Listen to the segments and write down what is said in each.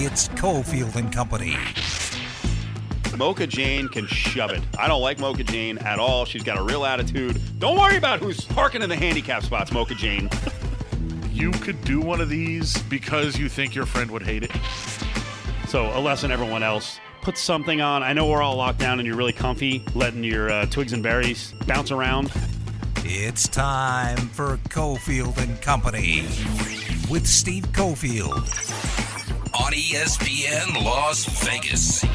It's Cofield and Company. Mocha Jane can shove it. I don't like Mocha Jane at all. She's got a real attitude. Don't worry about who's parking in the handicap spots, Mocha Jane. You could do one of these because you think your friend would hate it. So, a lesson everyone else. Put something on. I know we're all locked down and you're really comfy, letting your uh, twigs and berries bounce around. It's time for Cofield and Company with Steve Cofield on ESPN Las Vegas. All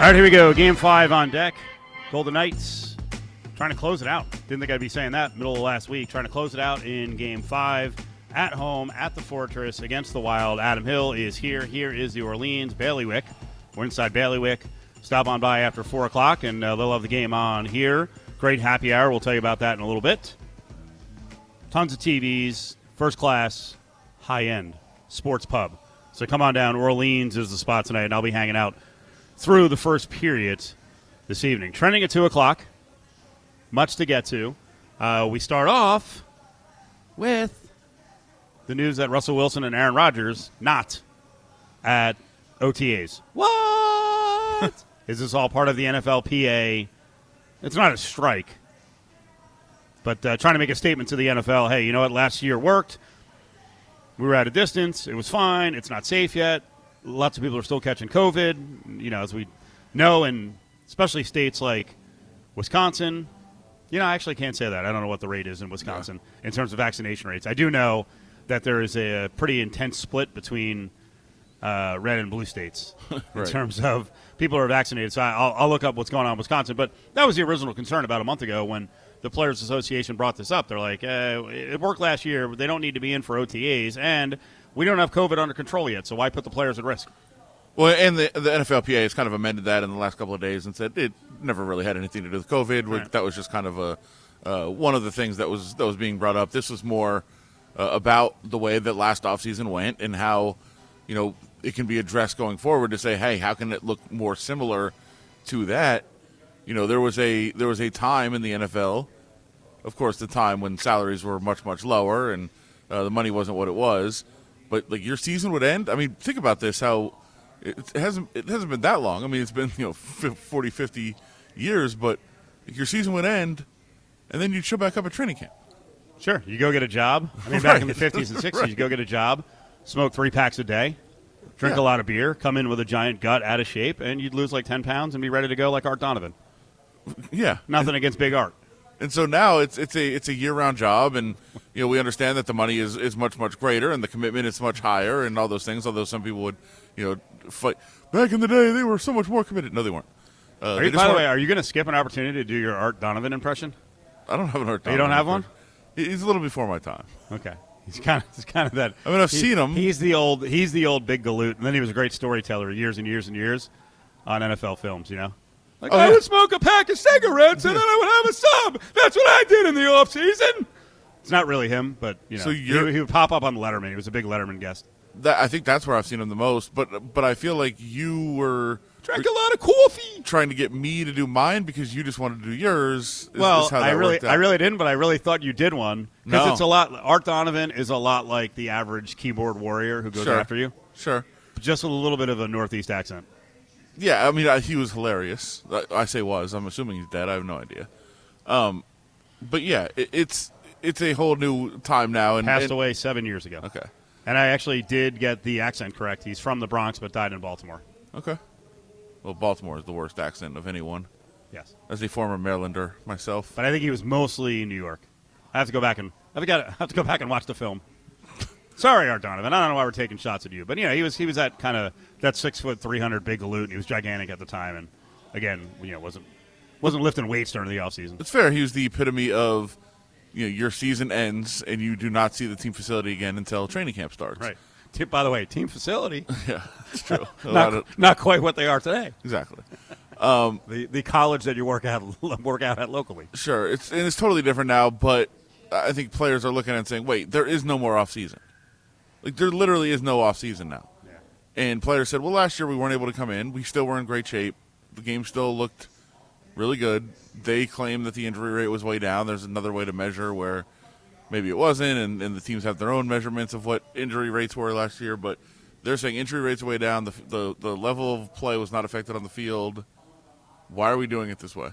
right, here we go. Game five on deck. Golden Knights trying to close it out. Didn't think I'd be saying that middle of last week. Trying to close it out in game five at home at the Fortress against the Wild. Adam Hill is here. Here is the Orleans Bailiwick. We're inside Bailiwick. Stop on by after 4 o'clock, and uh, they'll have the game on here. Great happy hour. We'll tell you about that in a little bit. Tons of TVs, first class, high end sports pub. So come on down. Orleans is the spot tonight, and I'll be hanging out through the first period this evening. Trending at 2 o'clock. Much to get to. Uh, we start off with the news that Russell Wilson and Aaron Rodgers not at OTAs. What? Is this all part of the NFLPA? It's not a strike, but uh, trying to make a statement to the NFL. Hey, you know what? Last year worked. We were at a distance. It was fine. It's not safe yet. Lots of people are still catching COVID. You know, as we know, and especially states like Wisconsin. You know, I actually can't say that. I don't know what the rate is in Wisconsin in terms of vaccination rates. I do know that there is a pretty intense split between uh, red and blue states in Right. terms of people who are vaccinated. So I- I'll, I'll look up what's going on in Wisconsin. But that was the original concern about a month ago when the Players Association brought this up. They're like, eh, it worked last year, but they don't need to be in for OTAs, and we don't have COVID under control yet. So why put the players at risk? Well, and the the NFLPA has kind of amended that in the last couple of days and said it never really had anything to do with COVID. Right. That was just kind of a uh, one of the things that was that was being brought up. This was more uh, about the way that last offseason went and how you know it can be addressed going forward to say, hey, how can it look more similar to that? You know, there was a there was a time in the NFL, of course, the time when salaries were much much lower and uh, the money wasn't what it was. But like your season would end. I mean, think about this: how it hasn't it hasn't been that long. I mean, it's been you know fif- 40, 50 years, but your season would end, and then you'd show back up at training camp. Sure, you go get a job. I mean, back in the 50s and 60s, Right. you go get a job, smoke three packs a day, drink Yeah. a lot of beer, come in with a giant gut out of shape, and you'd lose like 10 pounds and be ready to go like Art Donovan. Yeah, Nothing against Big Art. and so now it's it's a it's a year round job, and you know we understand that the money is, is much much greater, and the commitment is much higher, and all those things. Although some people would you know fight back in the day, they were so much more committed. No, they weren't. Uh, they you, just by the way, are you going to skip an opportunity to do your Art Donovan impression? I don't have an art. Donovan. You don't have one? He's a little before my time. Okay. He's kind of he's kind of that. I mean, I've he- seen him. He's the old he's the old big galoot, and then he was a great storyteller years and years and years on NFL films. You know, like Oh, I yeah. would smoke a pack of cigarettes and then I would have a sub. That's what I did in the off season. It's not really him, but you know, So he, he would pop up on Letterman. He was a big Letterman guest. That, I think that's where I've seen him the most. But but I feel like you were Drank a lot of coffee. trying to get me to do mine because you just wanted to do yours. is- Well, is how I really. I really didn't, but I really thought you did one because No. it's a lot. Art Donovan is a lot like the average keyboard warrior who goes Sure. after you, sure. just with a little bit of a Northeast accent. Yeah, I mean, I, he was hilarious. I, I say was. I'm assuming he's dead. I have no idea. Um, but yeah, it, it's it's a whole new time now. And Passed and- away seven years ago. Okay. And I actually did get the accent correct. He's from the Bronx, but died in Baltimore. Okay. Well, Baltimore is the worst accent of anyone. Yes, As a former Marylander myself, but I think he was mostly in New York. I have to go back and I've got I have to go back and watch the film. Sorry, Art Donovan. I don't know why we're taking shots at you, but you know he was he was that kind of that six foot three hundred big galoot. And he was gigantic at the time, and again, you know, wasn't wasn't lifting weights during the off season. it's fair. He was the epitome of you know your season ends and you do not see the team facility again until training camp starts. Right. By the way, team facility Yeah, it's true. Not, of- not quite what they are today. exactly. Um, the the college that you work at work out at locally. Sure, it's and it's totally different now. But I think players are looking at it and saying, "Wait, there is no more off season. Like there literally is no off season now." And players said, "Well, last year we weren't able to come in. We still were in great shape. The game still looked really good. They claim that the injury rate was way down. There's another way to measure where maybe it wasn't, and, and the teams have their own measurements of what injury rates were last year. But they're saying injury rates are way down. The, the the level of play was not affected on the field. Why are we doing it this way?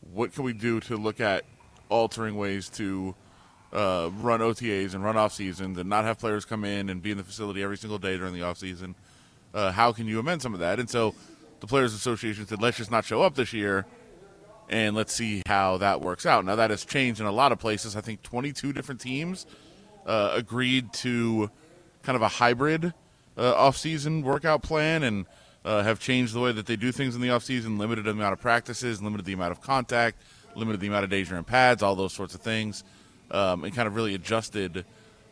What can we do to look at altering ways to uh, run OTAs and run off seasons and not have players come in and be in the facility every single day during the off season? Uh, how can you amend some of that? And so the Players Association said, let's just not show up this year and let's see how that works out. Now, that has changed in a lot of places. I think 22 different teams uh, agreed to kind of a hybrid uh, off-season workout plan and uh, have changed the way that they do things in the off-season, limited the amount of practices, limited the amount of contact, limited the amount of days you're in pads, all those sorts of things, um, and kind of really adjusted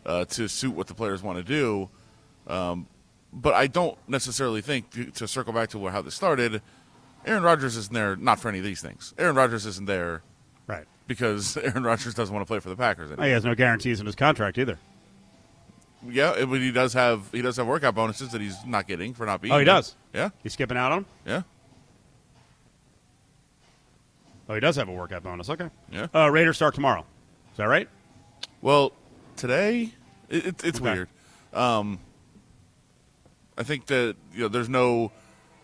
uh, to suit what the players want to do. Um, but I don't necessarily think, to, circle back to how this started – Aaron Rodgers isn't there not for any of these things. Aaron Rodgers isn't there Right. because Aaron Rodgers doesn't want to play for the Packers Anymore. He has no guarantees in his contract either. Yeah, but he does have he does have workout bonuses that he's not getting for not being. Oh, he there. does? Yeah, He's skipping out on yeah, Oh, he does have a workout bonus. Okay. yeah. Uh, Raiders start tomorrow. Is that right? Well, today it, it, it's Okay. weird. Um, I think that you know there's no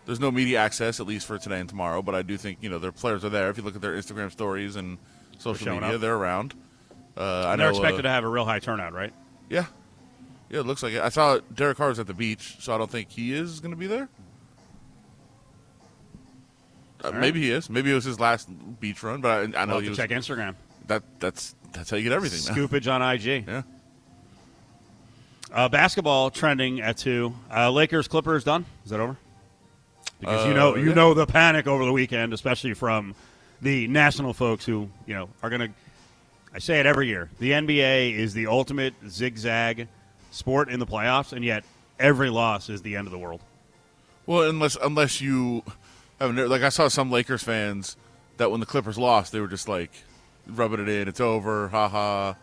there's no media access at least for today and tomorrow, but I do think you know their players are there. If you look at their Instagram stories and social media, up. they're around. Uh, I And they're know, expected uh, to have a real high turnout, right? Yeah. Yeah, it looks like it. I saw Derek Carr was at the beach, so I don't think he is going to be there. Uh, right. Maybe he is. Maybe it was his last beach run, but I, I know have he to was. check Instagram. That that's that's how you get everything. Now. Scoopage on IG. Yeah. Uh, basketball trending at two. Uh, Lakers Clippers done. Is that over? Because you Uh, know you yeah. know the panic over the weekend, especially from the national folks who you know are going to. I say it every year. The NBA is the ultimate zigzag sport in the playoffs, and yet every loss is the end of the world. Well, unless unless you have like I saw some Lakers fans that when the Clippers lost, they were just like rubbing it in. It's over. Ha ha.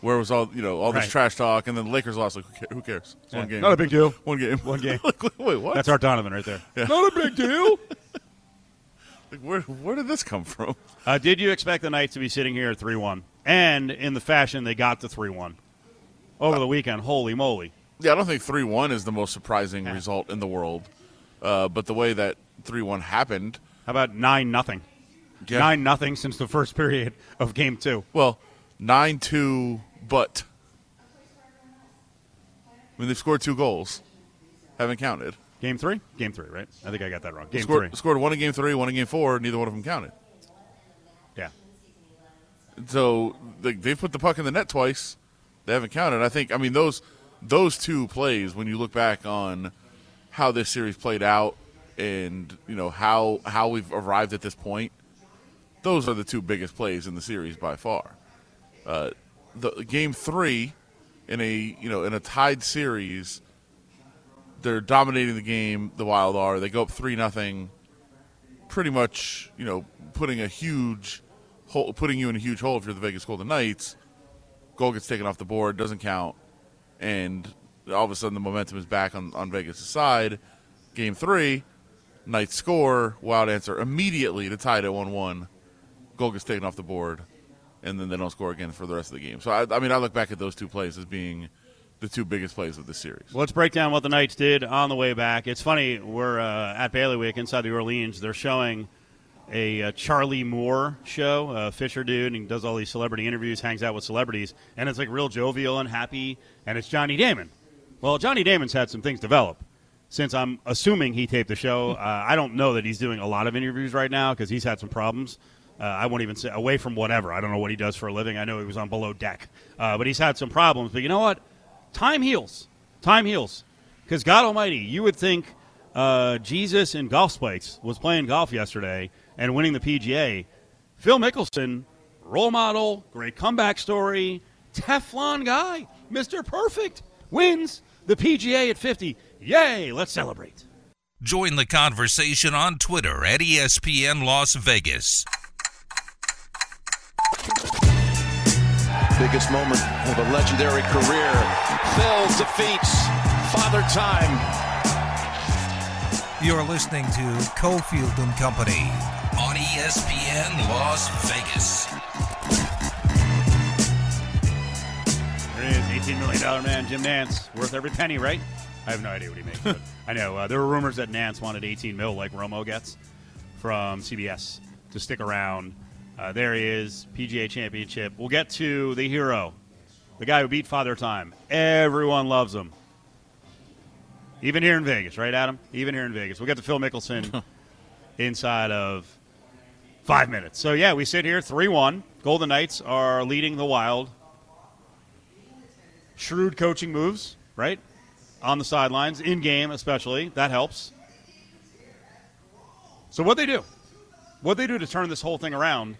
Where was all you know all this Right. trash talk? And then the Lakers lost. Like who ca- who cares? It's one Yeah. game. Not a big deal. One game. One game. like, wait, what? That's Art Donovan right there. Yeah. Not a big deal. like, where where did this come from? Uh, did you expect the Knights to be sitting here at three one, and in the fashion they got to three one over the weekend? Holy moly! Yeah, I don't think three one is the most surprising result in the world, uh, but the way that three one happened, How about nine nothing? Yeah. Nine nothing since the first period of game two. well, nine two, but I mean they've scored two goals, haven't counted. Game three? Game three, right? I think I got that wrong. Game scored, three. scored one in game three, one in game four. Neither one of them counted. Yeah. So they, they've put the puck in the net twice. They haven't counted. I think. I mean those those two plays. When you look back on how this series played out, and you know how how we've arrived at this point, those are the two biggest plays in the series by far. Uh, the game three in a you know in a tied series, they're dominating the game. The Wild are. They go up three nothing. Pretty much, you know, putting a huge hole, putting you in a huge hole if you're the Vegas Golden Knights. Goal gets taken off the board, doesn't count, and all of a sudden the momentum is back on on Vegas' side. Game three, Knights score, Wild answer immediately to tie it at one one. Goal gets taken off the board, and then they don't score again for the rest of the game. So I, I mean, I look back at those two plays as being the two biggest plays of the series. Let's break down what the Knights did on the way back. It's funny, we're uh, at Bailiwick inside the Orleans. They're showing a, uh Charlie Moore show, a Fisher dude, and he does all these celebrity interviews, hangs out with celebrities, and it's like real jovial and happy, and it's Johnny Damon. Well, Johnny Damon's had some things develop since I'm assuming he taped the show. Uh, I don't know that he's doing a lot of interviews right now because he's had some problems. Uh, I won't even say away from whatever. I don't know what he does for a living. I know he was on Below Deck, uh, but he's had some problems. But you know what? Time heals. Time heals. Because God Almighty, you would think uh, Jesus in golf spikes was playing golf yesterday and winning the PGA. Phil Mickelson, role model, great comeback story, Teflon guy, Mr. Perfect, wins the PGA at 50. Yay! Let's celebrate. Join the conversation on Twitter at ESPN Las Vegas. Biggest moment of a legendary career. Phil defeats Father Time. You're listening to Cofield and Company on ESPN Las Vegas. There is eighteen million dollar man, Jim Nantz, worth every penny, right? I have no idea what he makes. I know uh, there were rumors that Nantz wanted 18 mil, like Romo gets from CBS, to stick around. Uh, there he is, PGA Championship. We'll get to the hero, the guy who beat Father Time. Everyone loves him. Even here in Vegas, right, Adam? Even here in Vegas. We'll get to Phil Mickelson inside of five minutes. So, yeah, we sit here 3 1. Golden Knights are leading the Wild. Shrewd coaching moves, right? On the sidelines, in game especially. That helps. So, what they do? What they do to turn this whole thing around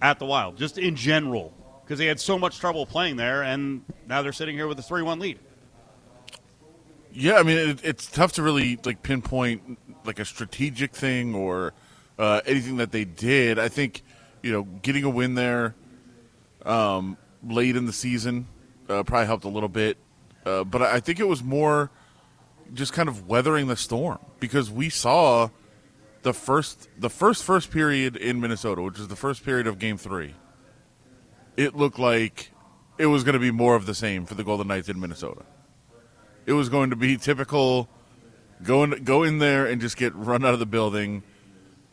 at the Wild, just in general, because they had so much trouble playing there, and now they're sitting here with a 3 1 lead. Yeah, I mean it, it's tough to really like pinpoint like a strategic thing or uh, anything that they did. I think you know getting a win there um, late in the season uh, probably helped a little bit, uh, but I think it was more just kind of weathering the storm because we saw the first the first first period in Minnesota, which is the first period of Game Three. It looked like it was going to be more of the same for the Golden Knights in Minnesota it was going to be typical go in, go in there and just get run out of the building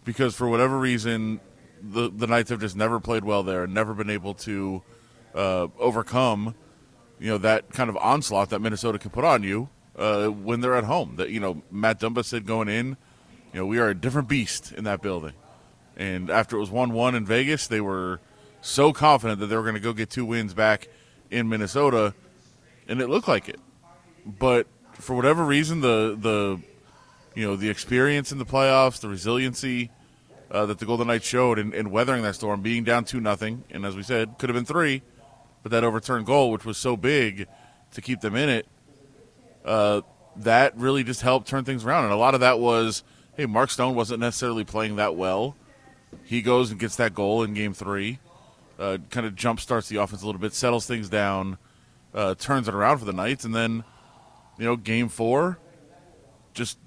because for whatever reason the the Knights have just never played well there and never been able to uh, overcome you know that kind of onslaught that Minnesota can put on you uh, when they're at home. That you know Matt Dumba said going in, you know we are a different beast in that building, and after it was one one in Vegas, they were so confident that they were going to go get two wins back in Minnesota, and it looked like it but for whatever reason, the the you know the experience in the playoffs, the resiliency uh, that the Golden Knights showed in, in weathering that storm, being down two nothing, and as we said, could have been three, but that overturned goal, which was so big to keep them in it, uh, that really just helped turn things around. And a lot of that was, hey, Mark Stone wasn't necessarily playing that well. He goes and gets that goal in Game Three, uh, kind of jump starts the offense a little bit, settles things down, uh, turns it around for the Knights, and then you know, game four, just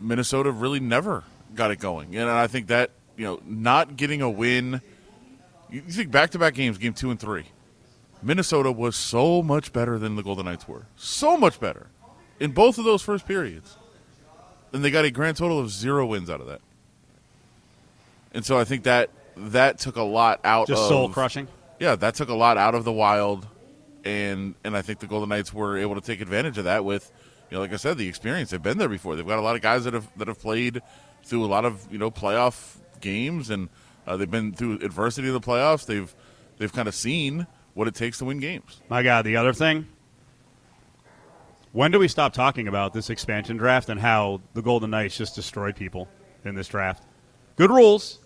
Minnesota really never got it going. And I think that, you know, not getting a win, you think back to back games, game two and three, Minnesota was so much better than the Golden Knights were. So much better in both of those first periods. And they got a grand total of zero wins out of that. And so I think that that took a lot out Just of soul crushing. Yeah, that took a lot out of the wild and and I think the Golden Knights were able to take advantage of that with, you know, like I said, the experience. They've been there before. They've got a lot of guys that have that have played through a lot of you know playoff games, and uh, they've been through adversity in the playoffs. They've they've kind of seen what it takes to win games. My God, the other thing. When do we stop talking about this expansion draft and how the Golden Knights just destroyed people in this draft? Good rules.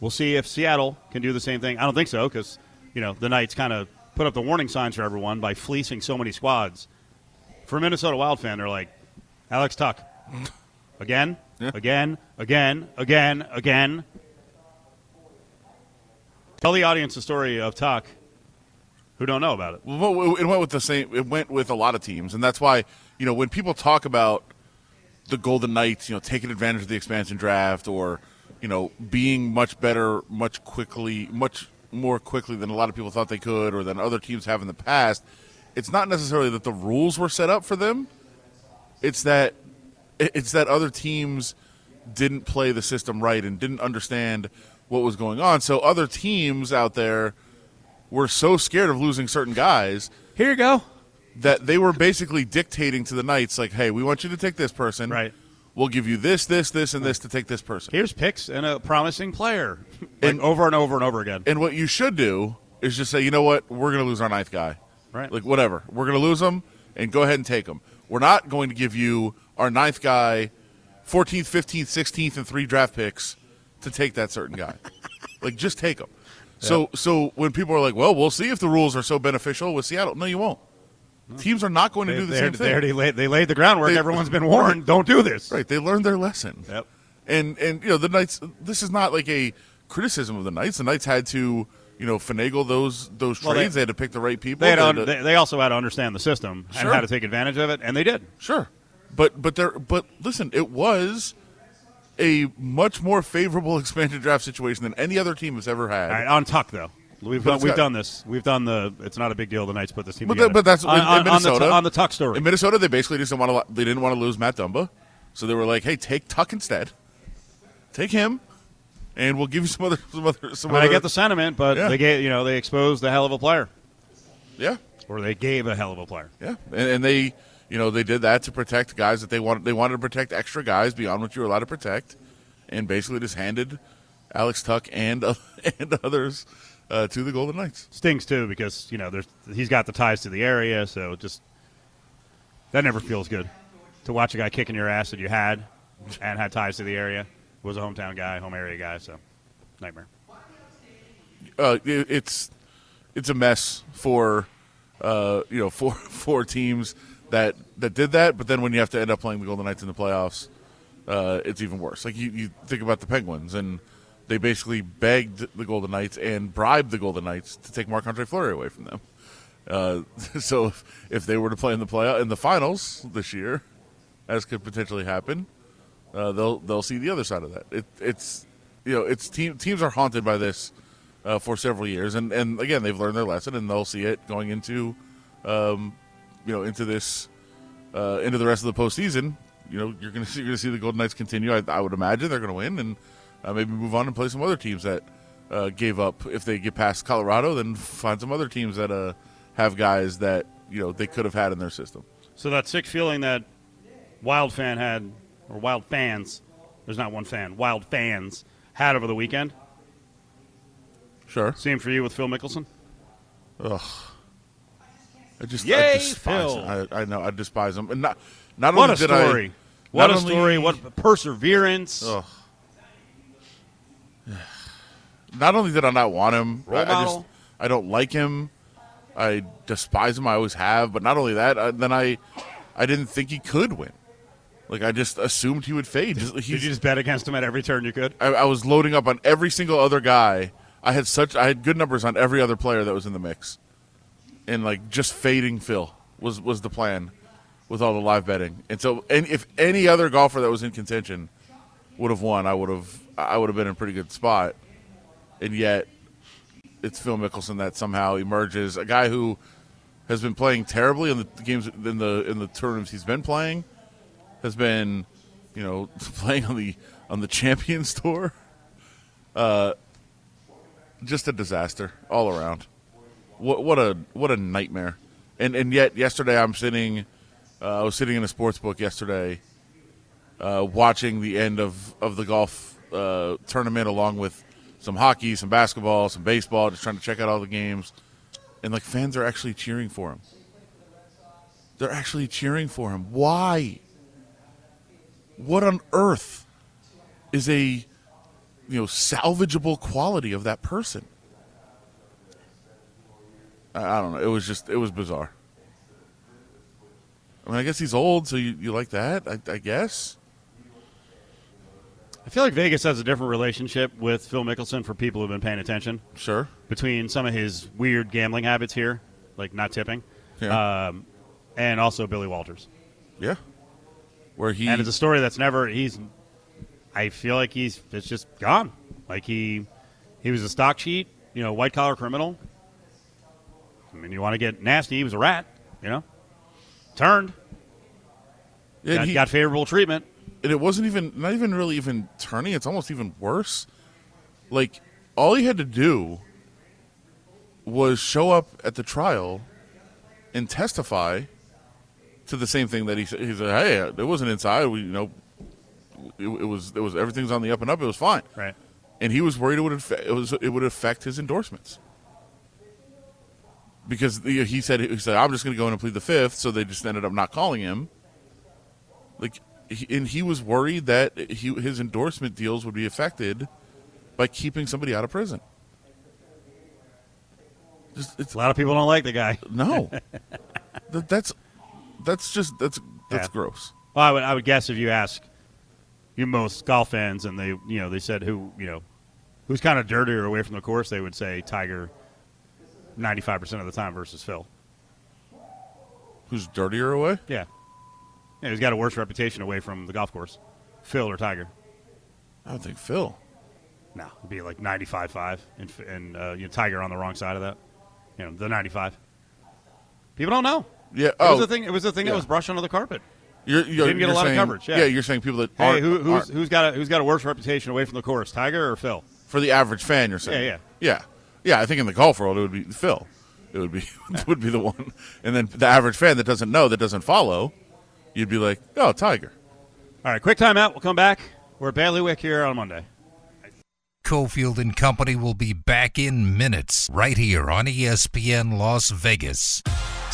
We'll see if Seattle can do the same thing. I don't think so because you know the Knights kind of put up the warning signs for everyone by fleecing so many squads. For a Minnesota Wild fan, they're like, Alex Tuch, again, Yeah. again, again, again, again. Tell the audience the story of Tuch, who don't know about it. Well, it went with the same. It went with a lot of teams, and that's why you know when people talk about the Golden Knights, you know, taking advantage of the expansion draft or you know being much better, much quickly, much more quickly than a lot of people thought they could, or than other teams have in the past. It's not necessarily that the rules were set up for them. It's that it's that other teams didn't play the system right and didn't understand what was going on. So other teams out there were so scared of losing certain guys Here you go. that they were basically dictating to the Knights, like, "Hey, we want you to take this person. Right. We'll give you this, this, this, and this to take this person." Here's picks and a promising player, like And- over and over and over again. And what you should do is just say, "You know what? We're going to lose our ninth guy. Right. Like whatever. We're going to lose him, and go ahead and take him. We're not going to give you our ninth guy, 14th, 15th, 16th, and three draft picks to take that certain guy. like just take him." So, so when people are like, "Well, we'll see if the rules are so beneficial with Seattle," no, you won't. Hmm. Teams are not going to They, do the they, same they thing. already laid, they laid the groundwork. They- Everyone's been warned. Don't do this. Right, they learned their lesson. Yep. And and you know the Knights. This is not like a criticism of the Knights. The Knights had to you know finagle those those Well, trades. they- They, had to pick the right people. They, had They to, they, they also had to understand the system and Sure. how to take advantage of it, and they did. sure, but but there but listen, it was a much more favorable expansion draft situation than any other team has ever had. All right, on Tuch though, We've done, we've got- done this. We've done the. It's not a big deal. The Knights put this team But, together. but that's on, in, in on- on the Minnesota. on the Tuch story. In Minnesota, they basically just didn't want to. They didn't want to lose Matt Dumba, so they were like, "Hey, take Tuch instead. Take him, and we'll give you some other some other some I, mean, I get the sentiment, but Yeah. they gave you know they exposed a hell of a player, yeah, or they gave a hell of a player. yeah, and, and they, you know, they did that to protect guys that they wanted. They wanted to protect extra guys beyond what you were allowed to protect, and basically just handed Alex Tuch and uh, and others uh, to the Golden Knights. Stings too because you know there's he's got the ties to the area, so just that never feels good to watch a guy kicking your ass that you had and had ties to the area. Was a hometown guy, home area guy, so nightmare. uh, it, it's it's a mess for uh, you know for for teams that that did that. But then when you have to end up playing the Golden Knights in the playoffs, uh, it's even worse. Like you, you think about the Penguins, and they basically begged the Golden Knights and bribed the Golden Knights to take Marc Andre Fleury away from them. Uh, so if, if they were to play in the play in the finals this year, as could potentially happen, uh, they'll they'll see the other side of that. It, it's you know it's team, teams are haunted by this uh, for several years, and, and again they've learned their lesson, and they'll see it going into um, you know into this uh, into the rest of the postseason. You know you're going to see you're going to see the Golden Knights continue. I, I would imagine they're going to win, and uh, maybe move on and play some other teams that uh, gave up. If they get past Colorado, then find some other teams that uh, have guys that you know they could have had in their system. So that sick feeling that Wild fan had, or Wild fans, there's not one fan, Wild fans had over the weekend. Sure. Same for you with Phil Mickelson. Ugh. I just, I despise Phil. him. I, I know, I despise him. And not, not What only a did I- What a story! What a only- story! What perseverance! Ugh. Not only did I not want him, Role I, I just. I don't like him. I despise him. I always have. But not only that, I, then I I didn't think he could win. Like I just assumed he would fade. Just, Did you just bet against him at every turn you could? I, I was loading up on every single other guy. I had such I had good numbers on every other player that was in the mix, and like just fading Phil was was the plan with all the live betting. And so, and if any other golfer that was in contention would have won, I would have I would have been in a pretty good spot. And yet, it's Phil Mickelson that somehow emerges, a guy who has been playing terribly in the games in the in the tournaments he's been playing, has been, you know, playing on the on the Champions Tour. Uh, just a disaster all around. What what a what a nightmare. And and yet yesterday I'm sitting, uh, I was sitting in a sports book yesterday, uh, watching the end of of the golf uh, tournament along with some hockey, some basketball, some baseball, just trying to check out all the games, and like fans are actually cheering for him. They're actually cheering for him. Why? What on earth is a you know salvageable quality of that person? I, I don't know. It was just it was bizarre. I mean, I guess he's old, so you, you like that, I, I guess. I feel like Vegas has a different relationship with Phil Mickelson for people who've been paying attention. Sure. Between some of his weird gambling habits here, like not tipping, Yeah. um, and also Billy Walters. Yeah. Where he And it's a story that's never he's. I feel like he's it's just gone. Like he he was a stock cheat, you know, white collar criminal. I mean, you want to get nasty? He was a rat, you know. Turned, and got, he- got favorable treatment. and it wasn't even not even really even turning. It's almost even worse. Like all he had to do was show up at the trial and testify to the same thing that he said. He said, "Hey, it wasn't inside. We, you know, it, it was. It was everything's on the up and up. It was fine." Right. And he was worried it would affect, it was it would affect his endorsements because he said he said I'm just going to go in and plead the fifth. So they just ended up not calling him. Like, he, and he was worried that he, his endorsement deals would be affected by keeping somebody out of prison. Just, it's A lot of people don't like the guy. no, that, that's that's just that's that's Yeah. gross. Well, I would, I would guess if you ask you most golf fans, and they, you know, they said who, you know, who's kind of dirtier away from the course, they would say Tiger, ninety-five percent of the time versus Phil. Who's dirtier away? Yeah, yeah, who's got a worse reputation away from the golf course, Phil or Tiger? I don't think Phil. No, it'd be like 95-5 and, and uh, you know, Tiger on the wrong side of that. You know, the 95. People don't know. Yeah. It Oh, was the thing. It was the thing yeah. that was brushed under the carpet. You're, you're, Didn't get a lot of coverage, yeah. yeah. you're saying people that Hey, who, who's who's got a, who's got a worse reputation away from the course, Tiger or Phil? for the average fan. You're saying, Yeah, yeah, yeah. I think in the golf world, it would be Phil. It would be would be the one, and then the average fan that doesn't know, that doesn't follow, you'd be like, oh, Tiger. All right, quick timeout. We'll come back. We're at Bailiwick here on Monday. Cofield and Company will be back in minutes right here on ESPN Las Vegas.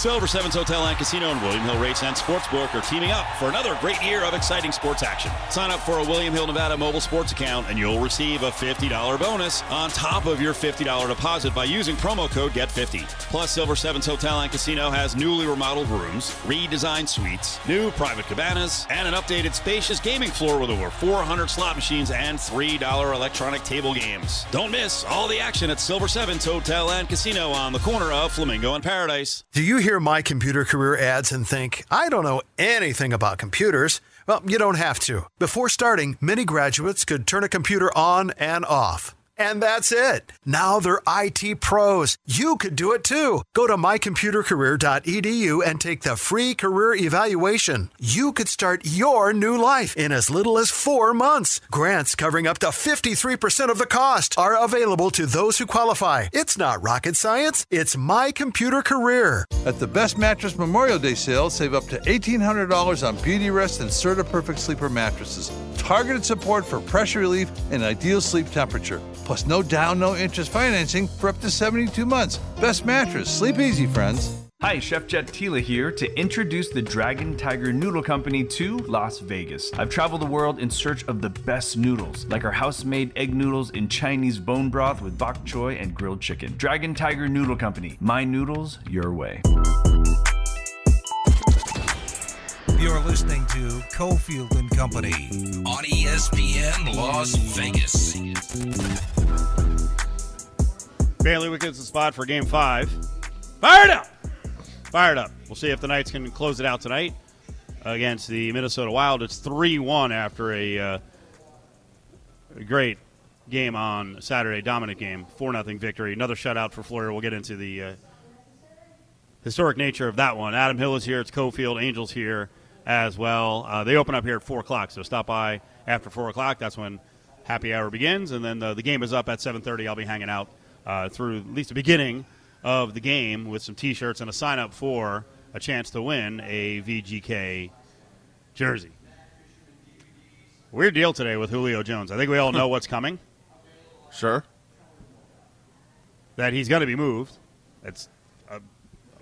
Silver Sevens Hotel and Casino and William Hill Race and Sportsbook are teaming up for another great year of exciting sports action. Sign up for a William Hill Nevada mobile sports account and you'll receive a $50 bonus on top of your $50 deposit by using promo code GET50. Plus, Silver Sevens Hotel and Casino has newly remodeled rooms, redesigned suites, new private cabanas, and an updated spacious gaming floor with over 400 slot machines and $3 electronic table games. Don't miss all the action at Silver Sevens Hotel and Casino on the corner of Flamingo and Paradise. Do you hear my computer career ads and think, I don't know anything about computers? Well, you don't have to. Before starting, many graduates could turn a computer on and off. And that's it. Now they're IT pros. You could do it too. Go to mycomputercareer.edu and take the free career evaluation. You could start your new life in as little as four months. Grants covering up to 53% of the cost are available to those who qualify. It's not rocket science, it's My Computer Career. At the Best Mattress Memorial Day sale, save up to $1,800 on Beauty Rest and Serta Perfect Sleeper mattresses. Targeted support for pressure relief and ideal sleep temperature. Plus, no down, no interest financing for up to 72 months. Best mattress. Sleep easy, friends. Hi, Chef Jet Tila here to introduce the Dragon Tiger Noodle Company to Las Vegas. I've traveled the world in search of the best noodles, like our house made egg noodles in Chinese bone broth with bok choy and grilled chicken. Dragon Tiger Noodle Company. My noodles, your way. You're listening to Cofield and Company on ESPN Las Vegas. Bailiwick gets the spot for Game Five. Fired up, fired up. We'll see if the Knights can close it out tonight against the Minnesota Wild. It's three-one after a, uh, a great game on Saturday, dominant game, four nothing victory. Another shutout for Fleury. We'll get into the uh, historic nature of that one. Adam Hill is here. It's Cofield. Angels here as well. Uh, they open up here at four o'clock, so stop by after four o'clock. That's when happy hour begins, and then the, the game is up at seven thirty. I'll be hanging out uh, through at least the beginning of the game with some T-shirts and a sign up for a chance to win a VGK jersey. Weird deal today with Julio Jones. I think we all know what's coming. Sure. that he's going to be moved. It's a,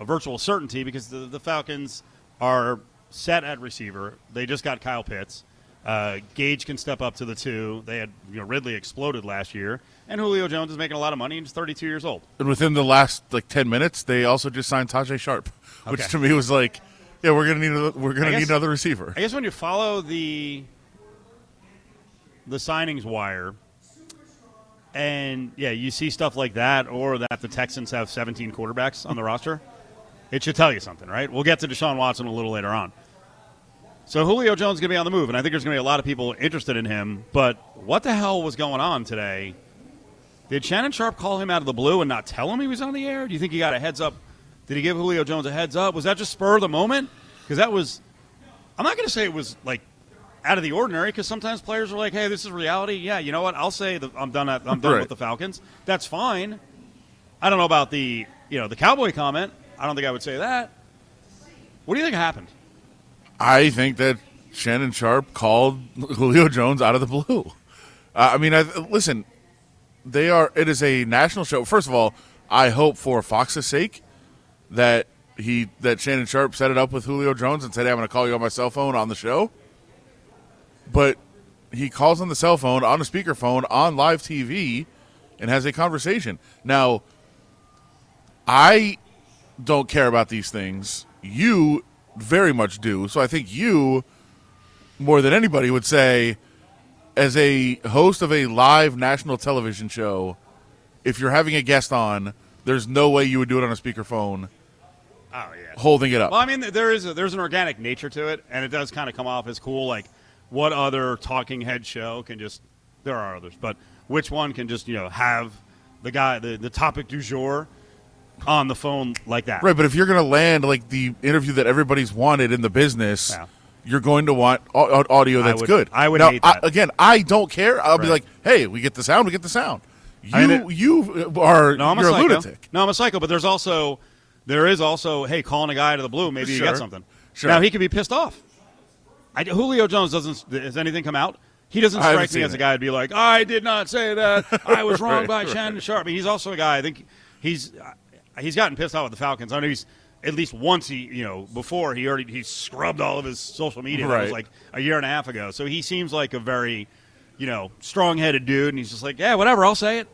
a virtual certainty because the, the Falcons are set at receiver. They just got Kyle Pitts. Uh, Gage can step up to the two. They had you know, Ridley exploded last year, and Julio Jones is making a lot of money. and He's 32 years old. And within the last like ten minutes, they also just signed Tajae Sharpe, which Okay. to me was like, yeah, we're gonna need a, we're gonna guess- need another receiver. I guess when you follow the the signings wire, and yeah, you see stuff like that, or that the Texans have 17 quarterbacks on the roster, it should tell you something, right? We'll get to Deshaun Watson a little later on. So Julio Jones is going to be on the move, and I think there's going to be a lot of people interested in him. But what the hell was going on today? Did Shannon Sharpe call him out of the blue and not tell him he was on the air? Do you think he got a heads up? Did he give Julio Jones a heads up? Was that just spur of the moment? Because that was I'm not going to say it was like out of the ordinary because sometimes players are like, "Hey, this is reality." Yeah, you know what? I'll say that I'm done. At, I'm done Right. with the Falcons. That's fine. I don't know about the you know the cowboy comment. I don't think I would say that. What do you think happened? I think that Shannon Sharpe called Julio Jones out of the blue. Uh, I mean, I, listen, they are. It is a national show. First of all, I hope for Fox's sake that he that Shannon Sharpe set it up with Julio Jones and said, hey, "I'm going to call you on my cell phone on the show." But he calls on the cell phone on a speakerphone on live TV and has a conversation. Now, I don't care about these things. You very much do. So I think you, more than anybody, would say, as a host of a live national television show, if you're having a guest on, there's no way you would do it on a speakerphone Oh yeah. holding it up. Well, I mean, there is a, there's an organic nature to it, and it does kind of come off as cool. Like, what other talking head show can just? There are others, but which one can just you know have the guy the, the topic du jour on the phone like that. Right, but if you're going to land like the interview that everybody's wanted in the business, Yeah. you're going to want au- au- audio I that's would- good. I would now, hate that. again, I don't care. I'll be like, hey, we get the sound, we get the sound. You, I mean, it- you are No, I'm a psycho. lunatic. No, I'm a psycho. But there's also there is also hey, calling a guy to the blue. Maybe you Sure. got something. Sure. Now he could be pissed off. I, Julio Jones doesn't. Has anything come out? He doesn't strike me as a guy to be like, I did not say that. I was wrong Right, by right. Shannon Sharpe. I mean, he's also a guy. I think he's he's gotten pissed off with the Falcons. I know he's at least once he you know before he already he scrubbed all of his social media. That was like a year and a half ago. So he seems like a very you know strong headed dude, and he's just like, yeah, whatever, I'll say it.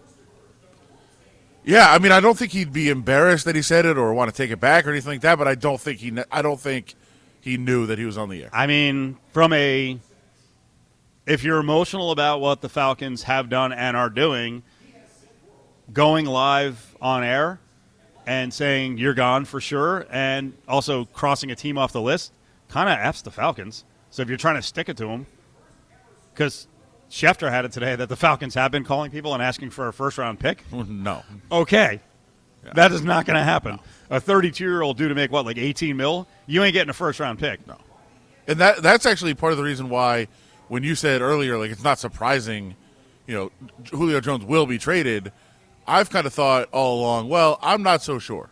Yeah, I mean, I don't think he'd be embarrassed that he said it or want to take it back or anything like that. But I don't think he. I don't think he knew that he was on the air. I mean, from a if you're emotional about what the Falcons have done and are doing, going live on air and saying you're gone for sure, and also crossing a team off the list, kind of f's the Falcons. So if you're trying to stick it to them, because Schefter had it today that the Falcons have been calling people and asking for a first round pick. no, Okay. That is not going to happen. A 32 year old dude to make what, like 18 mil? You ain't getting a first round pick. No. And that that's actually part of the reason why when you said earlier like it's not surprising, you know, Julio Jones will be traded, I've kind of thought all along, well, I'm not so sure.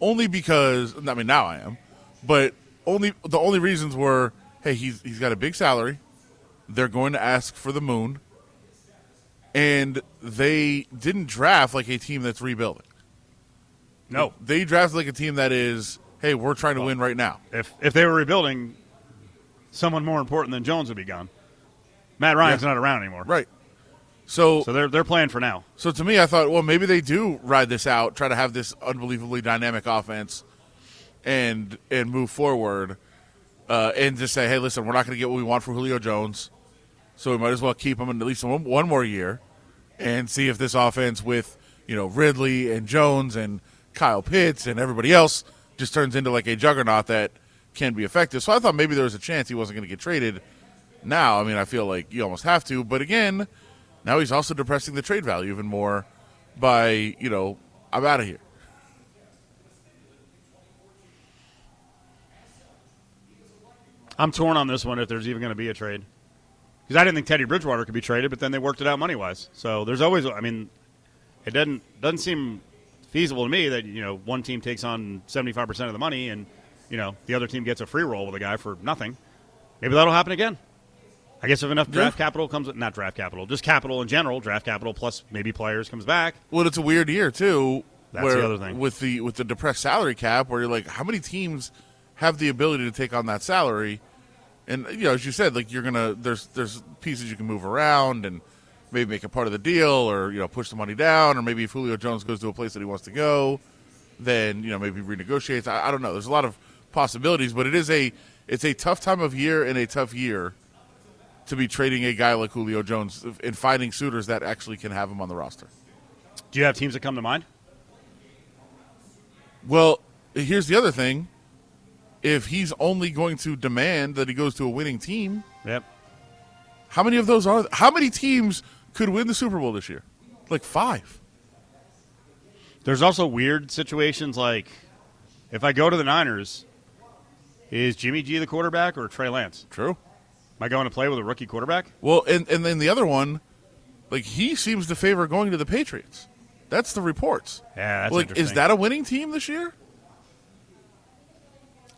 Only because I mean now I am, but only the only reasons were, hey, he's he's got a big salary. They're going to ask for the moon. And they didn't draft like a team that's rebuilding. No. They drafted like a team that is, hey, we're trying to win right now. If if they were rebuilding, someone more important than Jones would be gone. Matt Ryan's Yeah. not around anymore. Right. So So they're they're playing for now. So to me, I thought, well, maybe they do ride this out, try to have this unbelievably dynamic offense, and and move forward, uh, and just say, hey, listen, we're not going to get what we want for Julio Jones, so we might as well keep him in at least one, one more year, and see if this offense with you know Ridley and Jones and Kyle Pitts and everybody else just turns into like a juggernaut that can be effective. So I thought maybe there was a chance he wasn't going to get traded. Now, I mean, I feel like you almost have to, but again. Now he's also depressing the trade value even more by, you know, I'm out of here. I'm torn on this one if there's even going to be a trade. Because I didn't think Teddy Bridgewater could be traded, but then they worked it out money wise. So there's always, I mean, it doesn't doesn't seem feasible to me that you know one team takes on 75 percent of the money and you know the other team gets a free roll with a guy for nothing. Maybe that'll happen again. I guess if enough draft capital comes, not draft capital, just capital in general, draft capital plus maybe players comes back. Well, it's a weird year too. That's the other thing. with the with the depressed salary cap, where you're like, how many teams have the ability to take on that salary? And you know, as you said, like you're gonna there's there's pieces you can move around and maybe make a part of the deal, or you know, push the money down, or maybe if Julio Jones goes to a place that he wants to go, then you know maybe renegotiates. I, I don't know. There's a lot of possibilities, but it is a it's a tough time of year and a tough year to be trading a guy like Julio Jones and finding suitors that actually can have him on the roster. Do you have teams that come to mind? Well, here's the other thing. If he's only going to demand that he goes to a winning team, Yep. how many of those are how many teams could win the Super Bowl this year? Like 5. There's also weird situations like if I go to the Niners, is Jimmy G the quarterback or Trey Lance? True. Am I going to play with a rookie quarterback? Well, and and then the other one, like he seems to favor going to the Patriots. That's the reports. Yeah, that's like is that a winning team this year?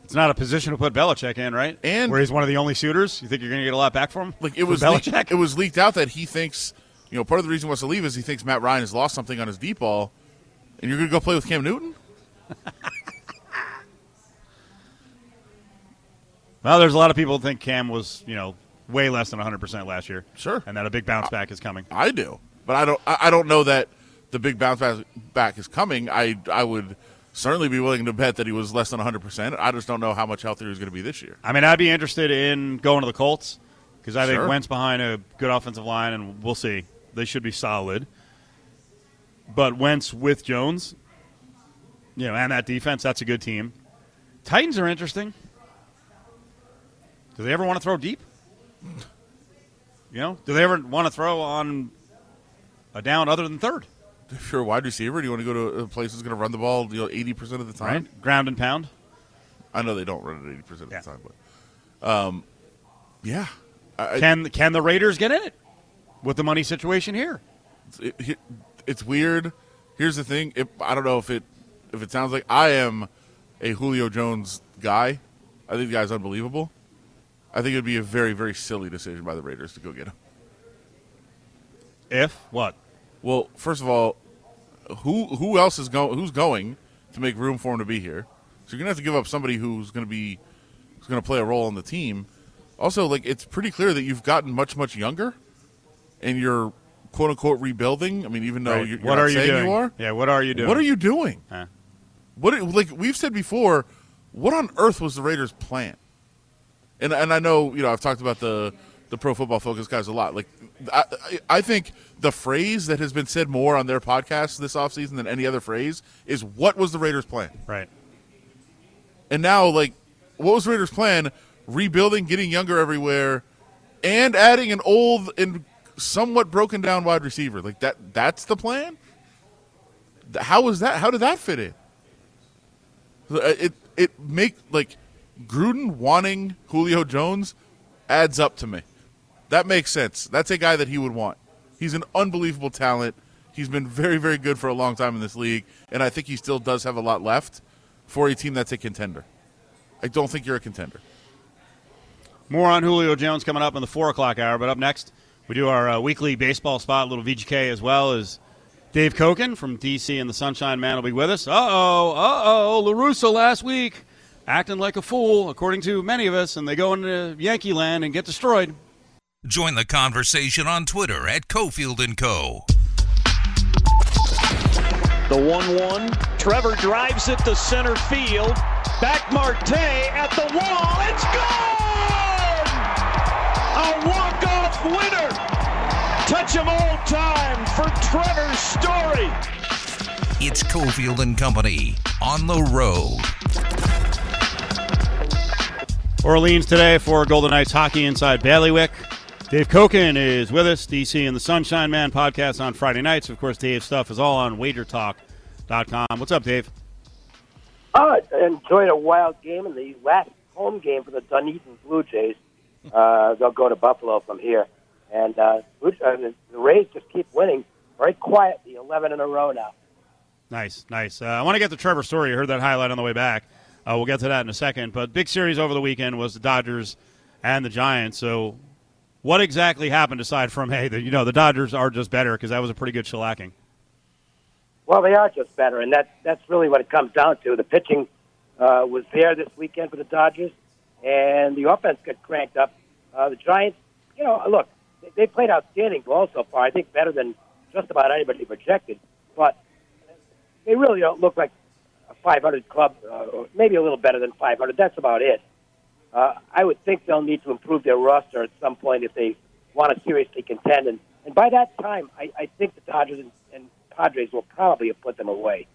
It's not a position to put Belichick in, right? And- where he's one of the only suitors. You think you're going to get a lot back from him? Like it was Belichick. leaked, it was leaked out that he thinks, you know, part of the reason he wants to leave is he thinks Matt Ryan has lost something on his deep ball, and you're going to go play with Cam Newton? well, there's a lot of people who think Cam was, you know, way less than 100 percent last year. Sure. and that a big bounce back is coming. I do, but I don't. I don't know that the big bounce back- is coming. I I would certainly be willing to bet that he was less than 100. percent I just don't know how much healthier he's going to be this year. I mean, I'd be interested in going to the Colts because I think Wentz behind a good offensive line, and we'll see. They should be solid. But Wentz with Jones, you know, and that defense, that's a good team. Titans are interesting. Do they ever want to throw deep? You know, do they ever want to throw on a down other than third. If you're a wide receiver, do you want to go to a place that's going to run the ball, you know, eighty percent of the time? Right, ground and pound. I know they don't run it eighty percent of Yeah. the time, but um, yeah, I, Can can the Raiders get in it with the money situation here? it, it- it's weird. Here's the thing: if, I don't know if it if it sounds like I am a Julio Jones guy. I think the guy's unbelievable. I think it would be a very very silly decision by the Raiders to go get him. If what? Well, first of all, who who else is going? Who's going to make room for him to be here? So you're gonna have to give up somebody who's gonna be who's gonna play a role on the team. Also, like it's pretty clear that you've gotten much much younger, and you're quote unquote rebuilding. I mean, even though Right. you're, what are you saying doing? you are, Yeah, what are you doing? what are you doing? Huh. What like we've said before? What on earth was the Raiders' plan? And and I know you know I've talked about the the Pro Football Focus guys a lot. Like I I- think the phrase that has been said more on their podcast this offseason than any other phrase is what was the Raiders' plan? Right. And now like what was Raiders' plan? Rebuilding, getting younger everywhere, and adding an old and somewhat broken down wide receiver. Like that that's the plan? How was that? How did that fit in? Uh, It it make like Gruden wanting Julio Jones adds up to me. That makes sense. That's a guy that he would want. He's an unbelievable talent. He's been very very good for a long time in this league, and I think he still does have a lot left for a team that's a contender. I don't think you're a contender. More on Julio Jones coming up in the four o'clock hour. But up next, we do our uh, weekly baseball spot, little VGK as well as Dave Cokin from DC and the Sunshine Man will be with us. Uh oh, uh oh, La Russa last week acting like a fool, according to many of us, and they go into Yankee Land and get destroyed. Join the conversation on Twitter at Cofield and Co. The 1 1. Trevor drives it to center field. Back Marte at the wall. It's gone! A walk-off winner. Touch 'em all time for Trevor Story. It's Cofield and Company on the road. Orleans today for Golden Knights hockey inside Bailiwick. Dave Cokin is with us, DC and the Sunshine Man podcast on Friday nights. Of course, Dave's stuff is all on wagertalk.com. What's up, Dave? Oh, I enjoyed a wild game in the last home game for the Dunedin Blue Jays. Uh, they'll go to Buffalo from here, and uh, uh, the the Rays just keep winning very quietly, eleven in a row now. Nice, nice. Uh, I want to get to Trevor Story. You heard that highlight on the way back. Uh, we'll get to that in a second. But big series over the weekend was the Dodgers and the Giants. So, what exactly happened aside from hey, the, you know, the Dodgers are just better because that was a pretty good shellacking. Well, they are just better, and that's that's really what it comes down to. The pitching uh, was there this weekend for the Dodgers, and the offense got cranked up. Uh, the Giants, you know, look, they- they played outstanding ball so far. I think better than just about anybody projected, but they really don't look like 500 club, uh, maybe a little better than 500. That's about it. Uh, I would think they'll need to improve their roster at some point if they want to seriously contend. And, and by that time, I, I think the Dodgers and, and Padres will probably have put them away.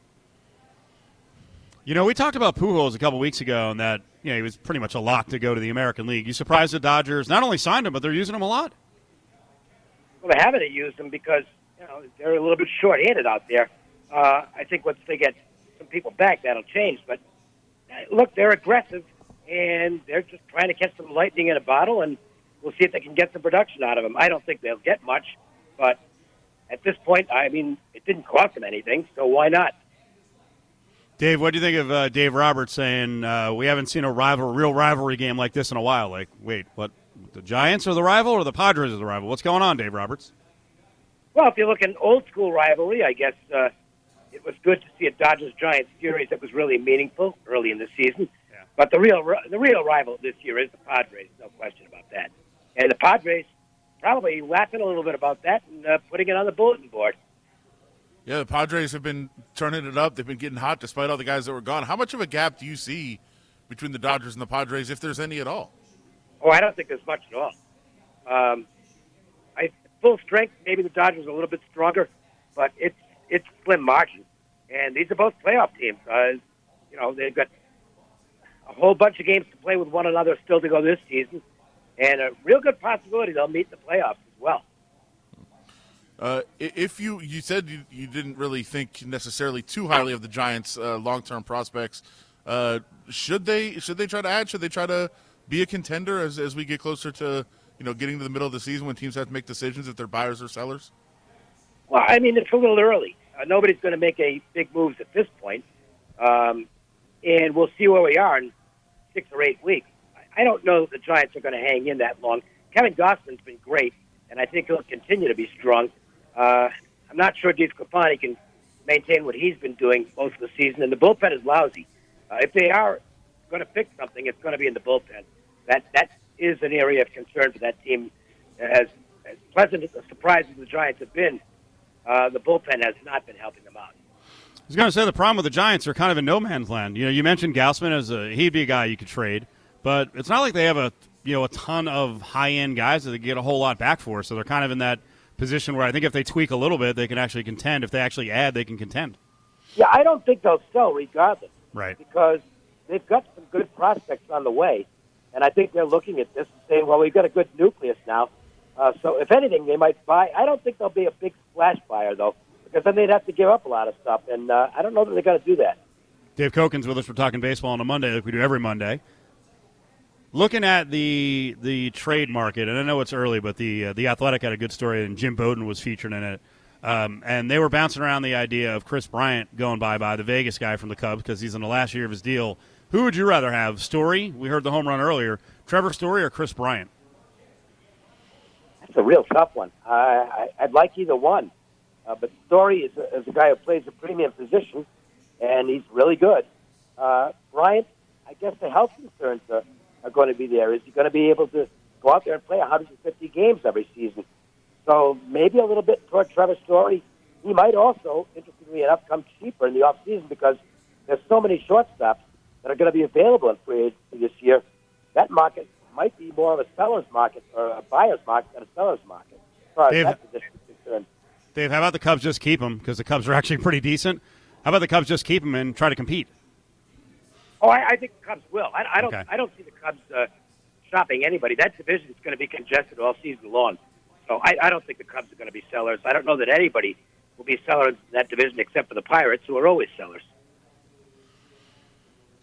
You know, we talked about Pujols a couple weeks ago, and that you know he was pretty much a lock to go to the American League. You surprised the Dodgers not only signed him, but they're using him a lot. Well, they haven't used them because you know they're a little bit short-handed out there. Uh, I think once they get people back, that'll change. But uh, look, they're aggressive, and they're just trying to catch some lightning in a bottle, and we'll see if they can get some production out of them. I don't think they'll get much, but at this point, I mean, it didn't cost them anything, so why not? Dave, what do you think of uh, Dave Roberts saying uh, we haven't seen a rival, real rivalry game like this in a while? Like, wait, what? The Giants are the rival, or the Padres are the rival? What's going on, Dave Roberts? Well, if you look at old school rivalry, I guess uh, it was good to see a Dodgers Giants series that was really meaningful early in the season. Yeah. But the real the real rival this year is the Padres, no question about that. And the Padres probably laughing a little bit about that and uh, putting it on the bulletin board. Yeah, the Padres have been turning it up. They've been getting hot despite all the guys that were gone. How much of a gap do you see between the Dodgers and the Padres, if there's any at all? Oh, I don't think there's much at all. Um, I full strength. Maybe the Dodgers are a little bit stronger, but it's it's slim margin. And these are both playoff teams. Uh, you know, they've got a whole bunch of games to play with one another still to go this season, and a real good possibility they'll meet in the playoffs as well. Uh, if you you said you, you didn't really think necessarily too highly of the Giants' uh, long term prospects, uh, should they should they try to add? Should they try to be a contender as as we get closer to you know getting to the middle of the season when teams have to make decisions if they're buyers or sellers? Well, I mean, it's a little early. Uh, nobody's going to make a big moves at this point. Um, and we'll see where we are in six or eight weeks. I- don't know the Giants are going to hang in that long. Kevin Gausman's been great, and I think he'll continue to be strong. Uh, I'm not sure Dave Capani can maintain what he's been doing most of the season, and the bullpen is lousy. Uh, if they are going to fix something, it's going to be in the bullpen. That that is an area of concern for that team. As as pleasant a surprise as the Giants have been, uh, the bullpen has not been helping them out. I was going to say the problem with the Giants are kind of in no man's land. You know, you mentioned Gausman as a he'd be a guy you could trade, but it's not like they have a you know a ton of high end guys that they get a whole lot back for. So they're kind of in that position where I think if they tweak a little bit, they can actually contend. If they actually add, they can contend. Yeah, I don't think they'll sell regardless Right. because they've got some good prospects on the way, and I think they're looking at this and saying, "Well, we've got a good nucleus now." Uh, so, if anything, they might buy. I don't think they'll be a big splash buyer though, because then they'd have to give up a lot of stuff, and uh, I don't know that they're going to do that. Dave Cokin's with us. We're talking baseball on a Monday, like we do every Monday. Looking at the the trade market, and I know it's early, but the uh, the Athletic had a good story, and Jim Bowden was featured in it. Um, and they were bouncing around the idea of Kris Bryant going bye bye, the Vegas guy from the Cubs, because he's in the last year of his deal. Who would you rather have? Story? We heard the home run earlier. Trevor Story or Kris Bryant? That's a real tough one. I, I, I'd like either one, uh, but Story is a, is a guy who plays a premium position, and he's really good. Uh, Bryant, I guess the health concerns are, are going to be there. Is he going to be able to go out there and play 150 games every season? So maybe a little bit toward Trevor Story. He might also, interestingly enough, come cheaper in the off season because there's so many shortstops that are going to be available in free agency this year. That market might be more of a seller's market or a buyer's market than a seller's market as far as Dave- that position is concerned. Dave, how about the Cubs just keep him because the Cubs are actually pretty decent? How about the Cubs just keep him and try to compete? Oh, I, I think the Cubs will. I, I don't. Okay. I don't see the Cubs uh, shopping anybody. That division is going to be congested all season long. So I, I don't think the Cubs are going to be sellers. I don't know that anybody will be sellers in that division except for the Pirates, who are always sellers.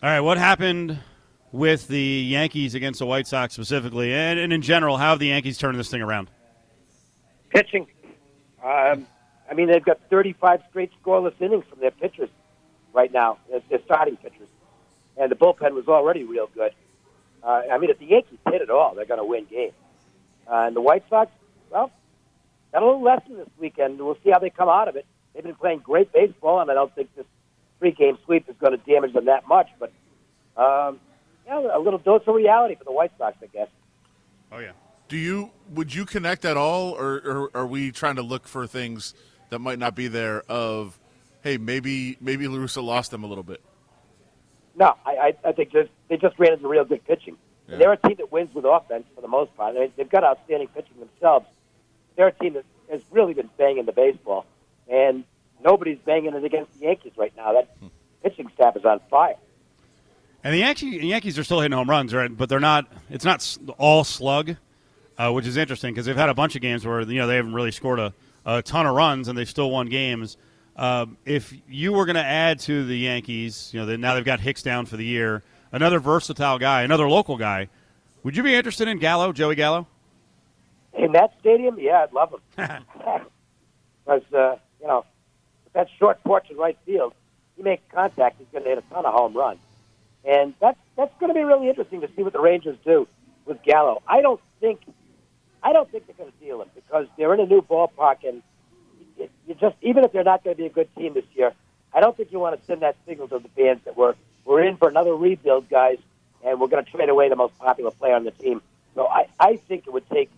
All right, what happened with the Yankees against the White Sox specifically, and, and in general, how have the Yankees turned this thing around? Pitching. Um, I mean, they've got 35 straight scoreless innings from their pitchers right now. Their, starting pitchers, and the bullpen was already real good. Uh, I mean, if the Yankees hit at all, they're going to win games. Uh, and the White Sox, well, got a little lesson this weekend. We'll see how they come out of it. They've been playing great baseball, and I don't think this three-game sweep is going to damage them that much. But um, yeah, a little dose of reality for the White Sox, I guess. Oh yeah. Do you would you connect at all, or, or are we trying to look for things that might not be there? Of hey, maybe maybe La Russa lost them a little bit. No, I, I, I think just, they just ran into real good pitching. And they're a team that wins with offense for the most part. They, they've got outstanding pitching themselves. They're a team that has really been banging the baseball, and nobody's banging it against the Yankees right now. That hmm. pitching staff is on fire. And the Yankees, Yankees are still hitting home runs, right? But they're not. It's not all slug, uh, which is interesting because they've had a bunch of games where you know they haven't really scored a, a ton of runs and they've still won games. Um, if you were going to add to the Yankees, you know, they, now they've got Hicks down for the year, another versatile guy, another local guy. Would you be interested in Gallo, Joey Gallo? In that stadium, yeah, I'd love him. Because, uh, you know, with that short porch in right field, he makes contact, he's going to hit a ton of home runs. And that's, that's going to be really interesting to see what the Rangers do with Gallo. I don't think I don't think they're going to deal him because they're in a new ballpark, and you, just even if they're not going to be a good team this year, I don't think you want to send that signal to the fans that we're we're in for another rebuild, guys, and we're going to trade away the most popular player on the team. So I, I think it would take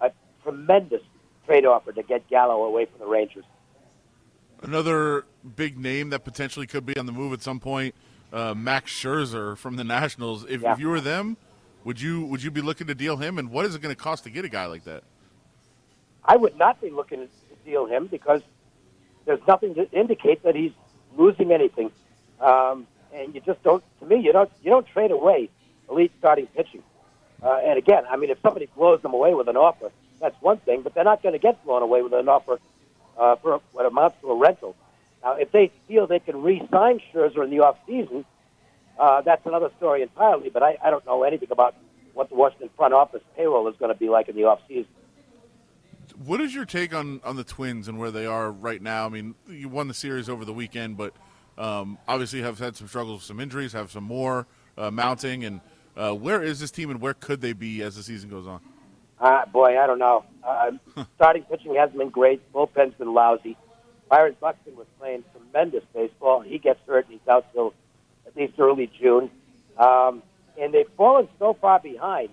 a tremendous trade offer to get Gallo away from the Rangers. Another big name that potentially could be on the move at some point, uh, Max Scherzer from the Nationals. If, Yeah. if you were them, would you would you be looking to deal him? And what is it going to cost to get a guy like that? I would not be looking to deal him because there's nothing to indicate that he's losing anything. Um, and you just don't. To me, you don't. You don't trade away elite starting pitching. Uh, and again, I mean, if somebody blows them away with an offer, that's one thing. But they're not going to get blown away with an offer uh, for what amounts to a rental. Now, if they feel they can re-sign Scherzer in the off season, uh, that's another story entirely. But I, I don't know anything about what the Washington front office payroll is going to be like in the off season. What is your take on, on the Twins and where they are right now? I mean, you won the series over the weekend, but um, obviously have had some struggles with some injuries, have some more uh, mounting. And uh, where is this team and where could they be as the season goes on? Uh, boy, I don't know. Uh, starting pitching hasn't been great. Bullpen's been lousy. Byron Buxton was playing tremendous baseball. He gets hurt and he's out till at least early June. Um, and they've fallen so far behind.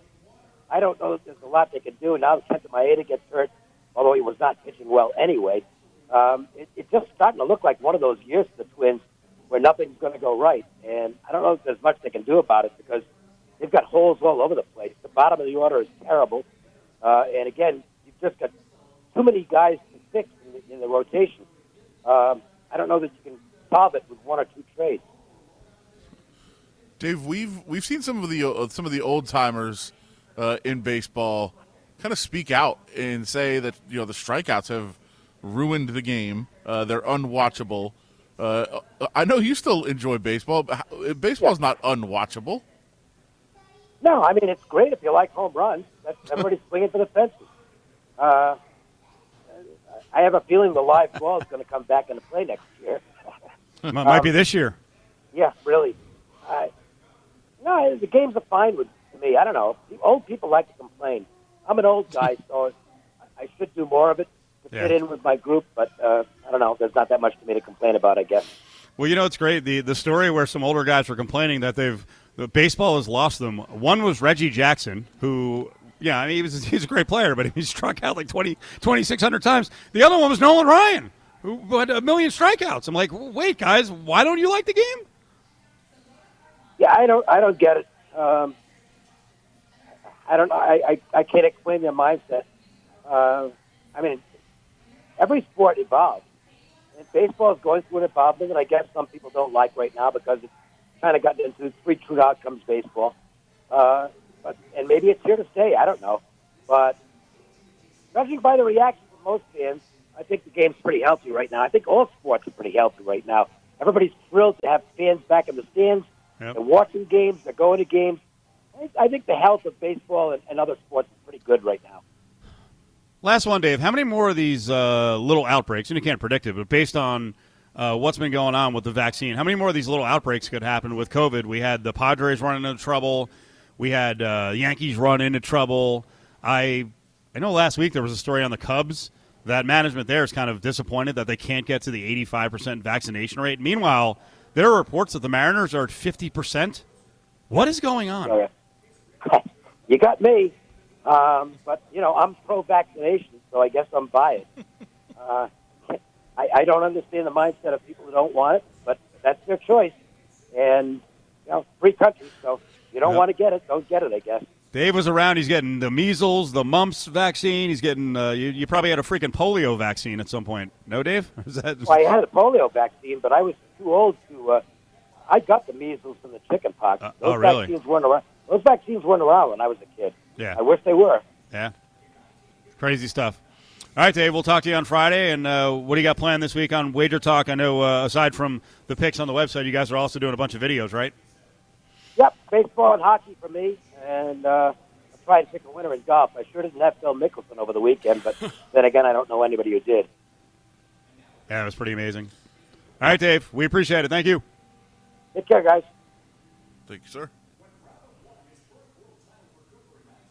I don't know if there's a lot they can do. Now Kenta Maeda gets hurt, although he was not pitching well anyway. Um, it, it's just starting to look like one of those years for the Twins where nothing's going to go right. And I don't know if there's much they can do about it because they've got holes all over the place. The bottom of the order is terrible. Uh, and again, you've just got too many guys to fix in the, in the rotation. Um, I don't know that you can solve it with one or two trades. Dave, we've we've seen some of the uh, some of the old timers uh, in baseball kind of speak out and say that you know the strikeouts have ruined the game. Uh, they're unwatchable. Uh, I know you still enjoy baseball. But baseball's yeah. not unwatchable. No, I mean it's great if you like home runs. That's, everybody's swinging for the fences. I have a feeling the live ball is going to come back into play next year. Might um, be this year. Yeah, really. Uh, no, the games are fine with me. I don't know. Old people like to complain. I'm an old guy, so I should do more of it to yeah. fit in with my group. But uh, I don't know. There's not that much for me to complain about, I guess. Well, you know, it's great. The the story where some older guys were complaining that they've the baseball has lost them. One was Reggie Jackson, who yeah, I mean, he was he's a great player, but he struck out like 20, 2,600 times. The other one was Nolan Ryan, who had a million strikeouts. I'm like, wait, guys, why don't you like the game? Yeah, I don't, I don't get it. Um, I don't, I, I, I can't explain their mindset. Uh, I mean, every sport evolves. And baseball is going through an evolvement that I guess some people don't like right now because it's kind of gotten into three true outcomes baseball. Uh, but and maybe it's here to stay. I don't know, but judging by the reaction from most fans, I think the game's pretty healthy right now. I think all sports are pretty healthy right now. Everybody's thrilled to have fans back in the stands. Yep. They're watching games. They're going to games. I think the health of baseball and, and other sports is pretty good right now. Last one, Dave. How many more of these uh, little outbreaks? And you can't predict it, but based on uh, what's been going on with the vaccine, how many more of these little outbreaks could happen with COVID? We had the Padres running into trouble. We had uh, Yankees run into trouble. I I know last week there was a story on the Cubs that management there is kind of disappointed that they can't get to the 85% vaccination rate. Meanwhile, there are reports that the Mariners are at 50%. What is going on? You got me. Um, but, you know, I'm pro vaccination, so I guess I'm biased. uh, I, I don't understand the mindset of people who don't want it, but that's their choice. And, you know, free country, so you don't yep. want to get it, don't get it, I guess. Dave was around. He's getting the measles, the mumps vaccine. He's getting. Uh, you, you, probably had a freaking polio vaccine at some point. No, Dave? That... Well, I had a polio vaccine, but I was too old to. Uh, I got the measles and the chicken pox. Uh, Those oh, really? vaccines weren't around. Those vaccines weren't around when I was a kid. Yeah. I wish they were. Yeah. Crazy stuff. All right, Dave. We'll talk to you on Friday. And uh, what do you got planned this week on Wager Talk? I know, uh, aside from the picks on the website, you guys are also doing a bunch of videos, right? Yep, baseball and hockey for me, and uh, I'm trying to pick a winner in golf. I sure didn't have Phil Mickelson over the weekend, but then again, I don't know anybody who did. Yeah, it was pretty amazing. All right, Dave, we appreciate it. Thank you. Take care, guys. Thank you, sir.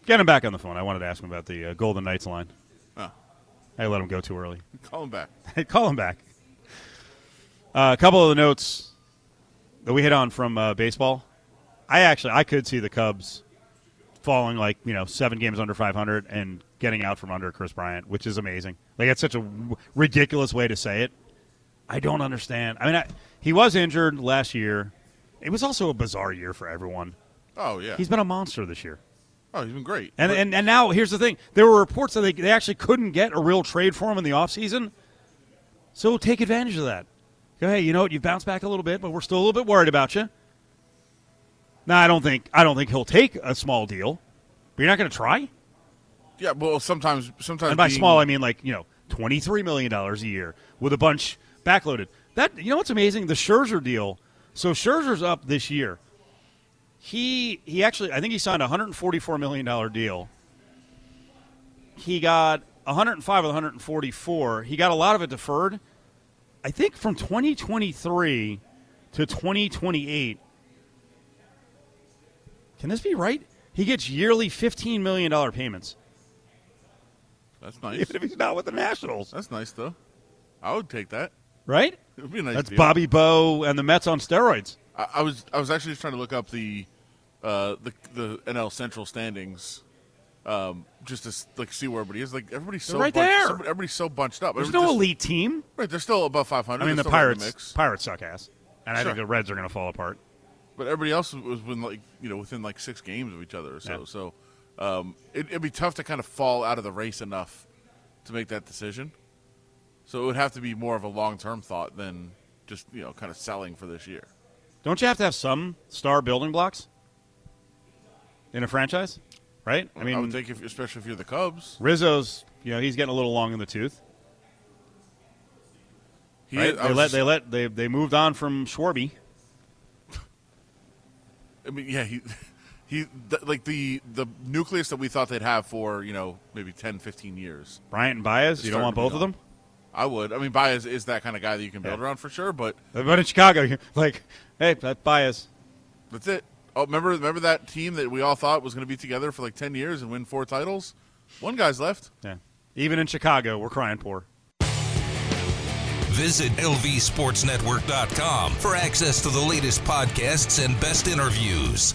Get him back on the phone. I wanted to ask him about the uh, Golden Knights line. Oh. I let him go too early. Call him back. Call him back. Uh, a couple of the notes that we hit on from uh, baseball. I actually I could see the Cubs falling like you know seven games under 500 and getting out from under Kris Bryant, which is amazing. Like it's such a ridiculous way to say it. I don't understand. I mean, I, he was injured last year. It was also a bizarre year for everyone. Oh yeah, he's been a monster this year. Oh, he's been great. And but- and, and now here's the thing: there were reports that they, they actually couldn't get a real trade for him in the offseason. So take advantage of that. Go, hey, you know what? You've bounced back a little bit, but we're still a little bit worried about you. Now, I don't think I don't think he'll take a small deal. But you're not going to try. Yeah, well, sometimes sometimes and by being, small I mean like you know twenty-three million dollars a year with a bunch backloaded. That you know what's amazing? The Scherzer deal. So Scherzer's up this year. He he actually I think he signed a hundred and forty-four million dollar deal. He got 105 with 144. He got a lot of it deferred. I think from 2023 to 2028. Can this be right? He gets yearly $15 million payments. That's nice. Even if he's not with the Nationals. That's nice, though. I would take that. Right? It would be a nice That's deal. Bobby Bowe and the Mets on steroids. I, I was I was actually just trying to look up the uh, the the NL Central standings, um, just to like see where everybody is. Like everybody's so right bunched, there. everybody's so bunched up. There's Everybody no just- elite team. Right, they're still above 500. I mean, They're the still right Pirates mix. Pirates suck ass. And I Sure. think the Reds are going to fall apart. But everybody else was within like you know within like six games of each other or so. Yeah. So um, it, it'd be tough to kind of fall out of the race enough to make that decision. So it would have to be more of a long term thought than just you know kind of selling for this year. Don't you have to have some star building blocks in a franchise? Right? I I mean, would think if, especially if you're the Cubs, Rizzo's, you know, he's getting a little long in the tooth. he right? They let just- they let they they moved on from Schwarber. I mean, yeah, he, he, th- like the the nucleus that we thought they'd have for you know maybe 10, 15 years. Bryant and Baez, you don't want both of them? I would. I mean, Baez is that kind of guy that you can build Yeah. around for sure. But But in Chicago, you're like, hey, that Baez. that's it. Oh, remember remember that team that we all thought was going to be together for like ten years and win four titles? One guy's left. Yeah. Even in Chicago, we're crying poor. Visit LVSportsNetwork.com for access to the latest podcasts and best interviews.